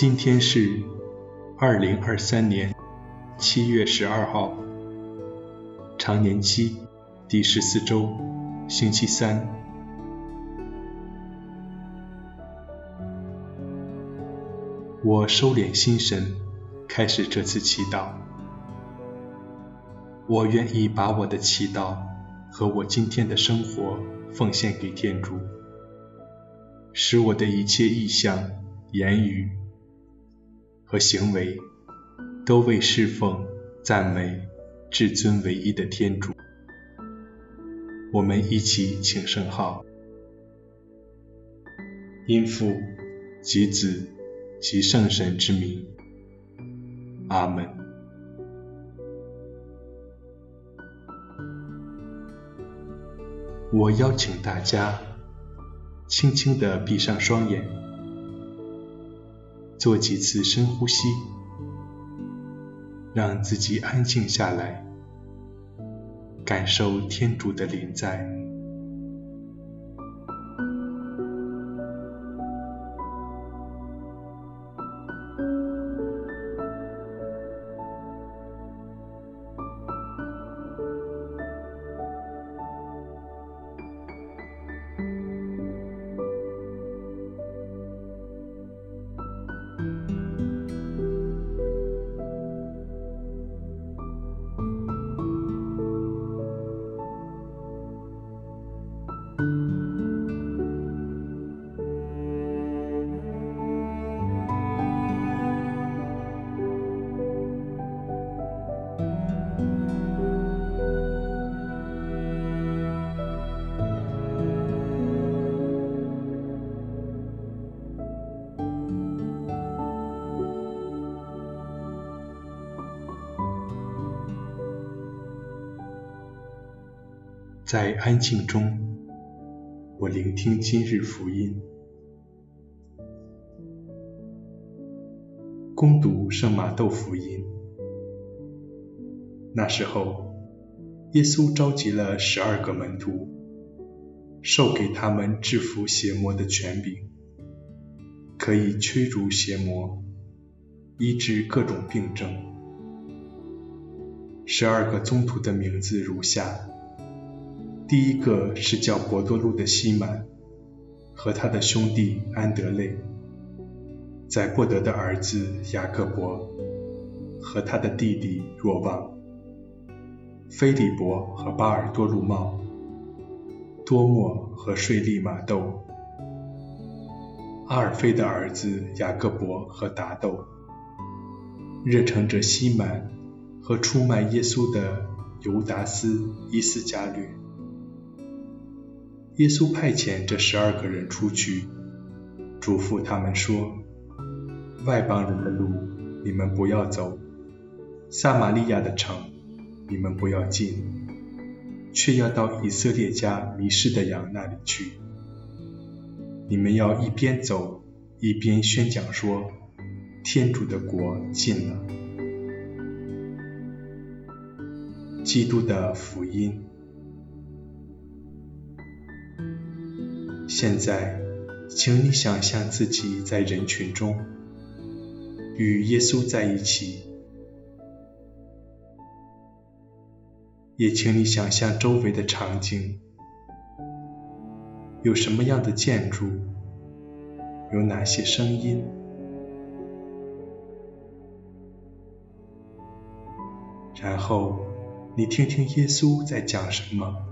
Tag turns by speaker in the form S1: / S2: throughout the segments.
S1: 今天是二零二三年七月十二号，常年期第十四周，星期三。我收敛心神，开始这次祈祷。我愿意把我的祈祷和我今天的生活奉献给天主。使我的一切意向、言语和行为都为侍奉、赞美至尊唯一的天主。我们一起请圣号：因父及子及圣神之名。阿门。我邀请大家。轻轻地闭上双眼，做几次深呼吸，让自己安静下来，感受天主的临在。在安静中，我聆听今日福音，恭读圣马窦福音。那时候，耶稣召集了十二个门徒，授给他们制服邪魔的权柄，可以驱逐邪魔，医治各种病症。十二个宗徒的名字如下。第一个是叫伯多禄的西满，和他的兄弟安德肋，在伯德的儿子雅各伯，和他的弟弟若望，菲利伯和巴尔多禄茂，多默和税利玛窦，阿尔菲的儿子雅各伯和达窦，热诚者西满和出卖耶稣的犹达斯伊斯加略。耶稣派遣这十二个人出去，嘱咐他们说：“外邦人的路你们不要走，撒玛利亚的城你们不要进，却要到以色列家迷失的羊那里去。你们要一边走，一边宣讲说：天主的国近了。”基督的福音。现在，请你想象自己在人群中，与耶稣在一起，也请你想象周围的场景，有什么样的建筑，有哪些声音，然后你听听耶稣在讲什么。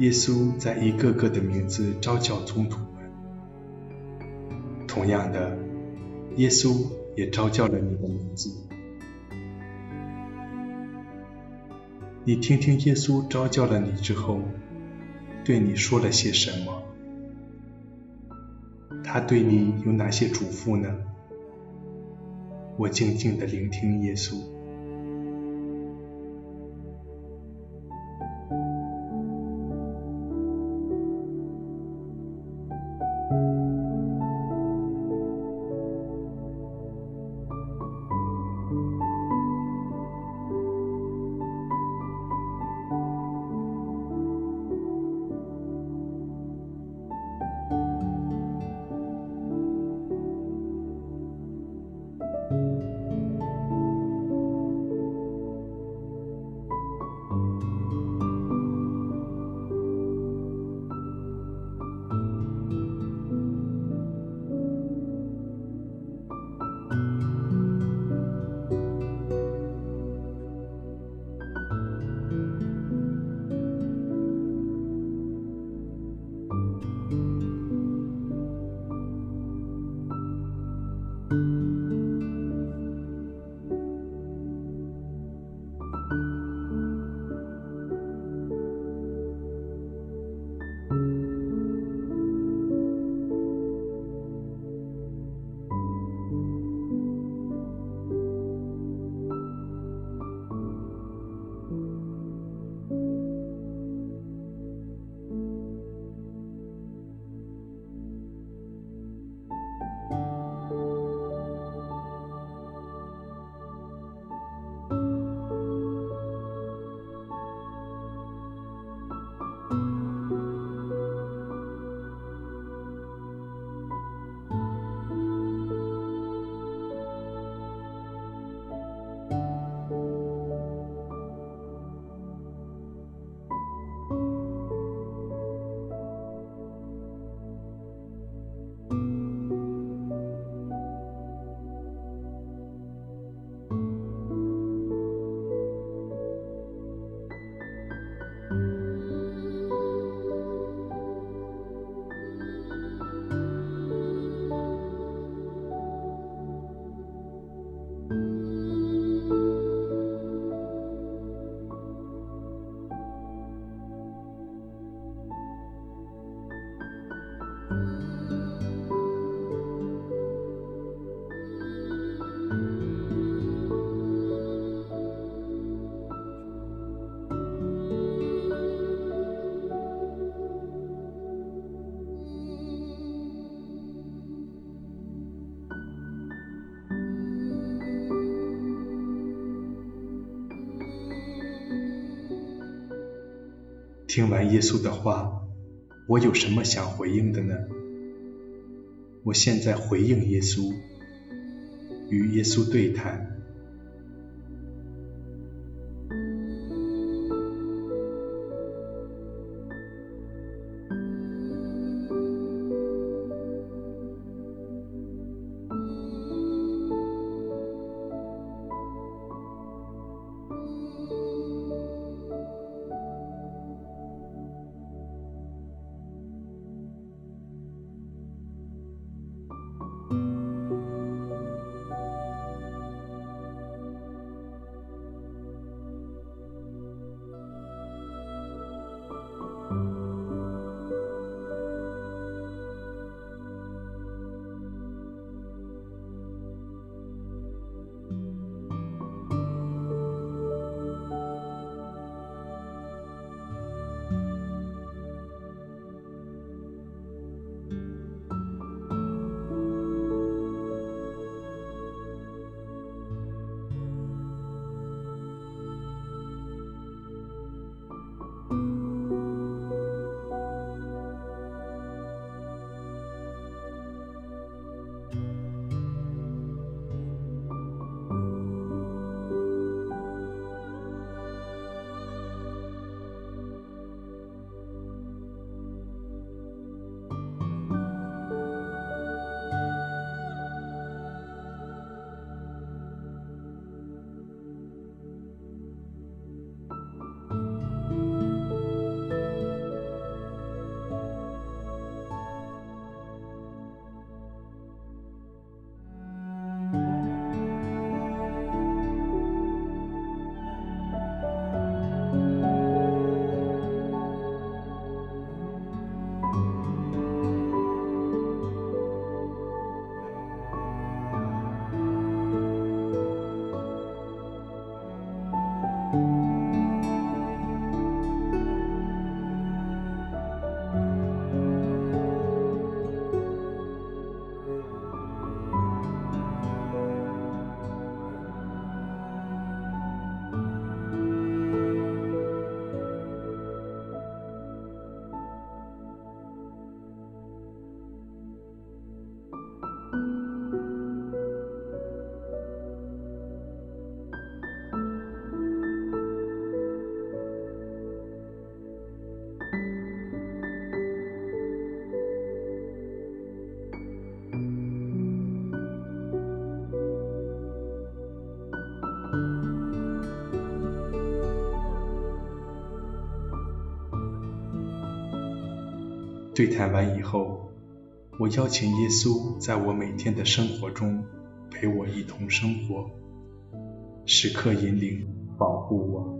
S1: 耶稣在一个个的名字召叫宗徒们。同样的，耶稣也召叫了你的名字。你听听耶稣召叫了你之后，对你说了些什么？他对你有哪些嘱咐呢？我静静地聆听耶稣。听完耶稣的话，我有什么想回应的呢？我现在回应耶稣，与耶稣对谈。对谈完以后，我邀请耶稣在我每天的生活中陪我一同生活，时刻引领、保护我。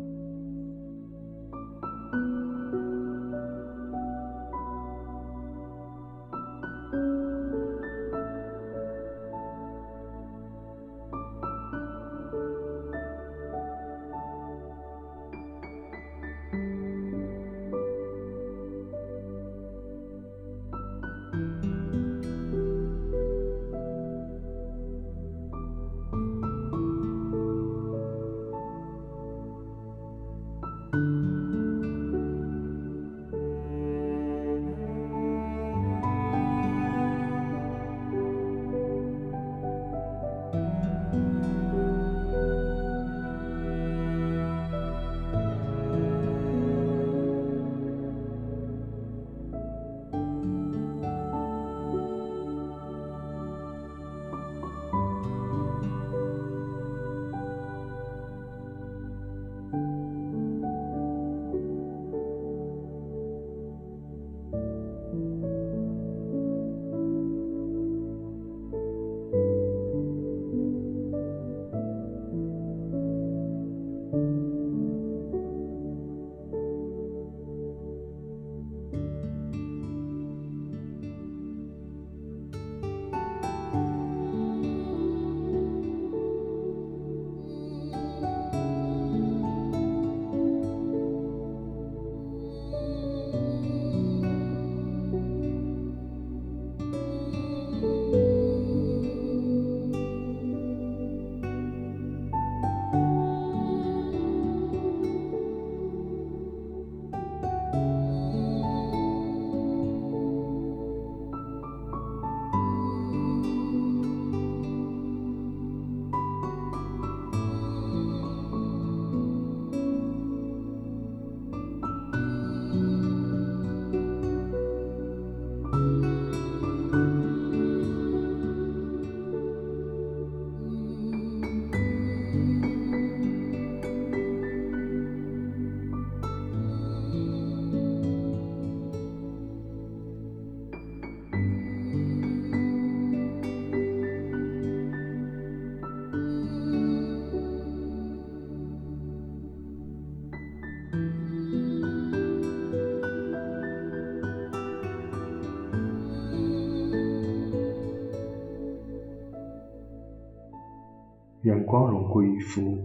S1: 愿光荣归于父，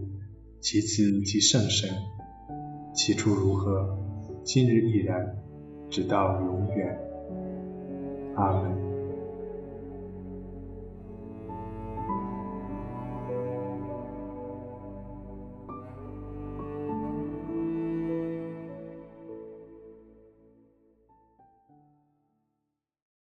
S1: 及子，及圣神，起初如何，今日亦然，直到永远。阿门。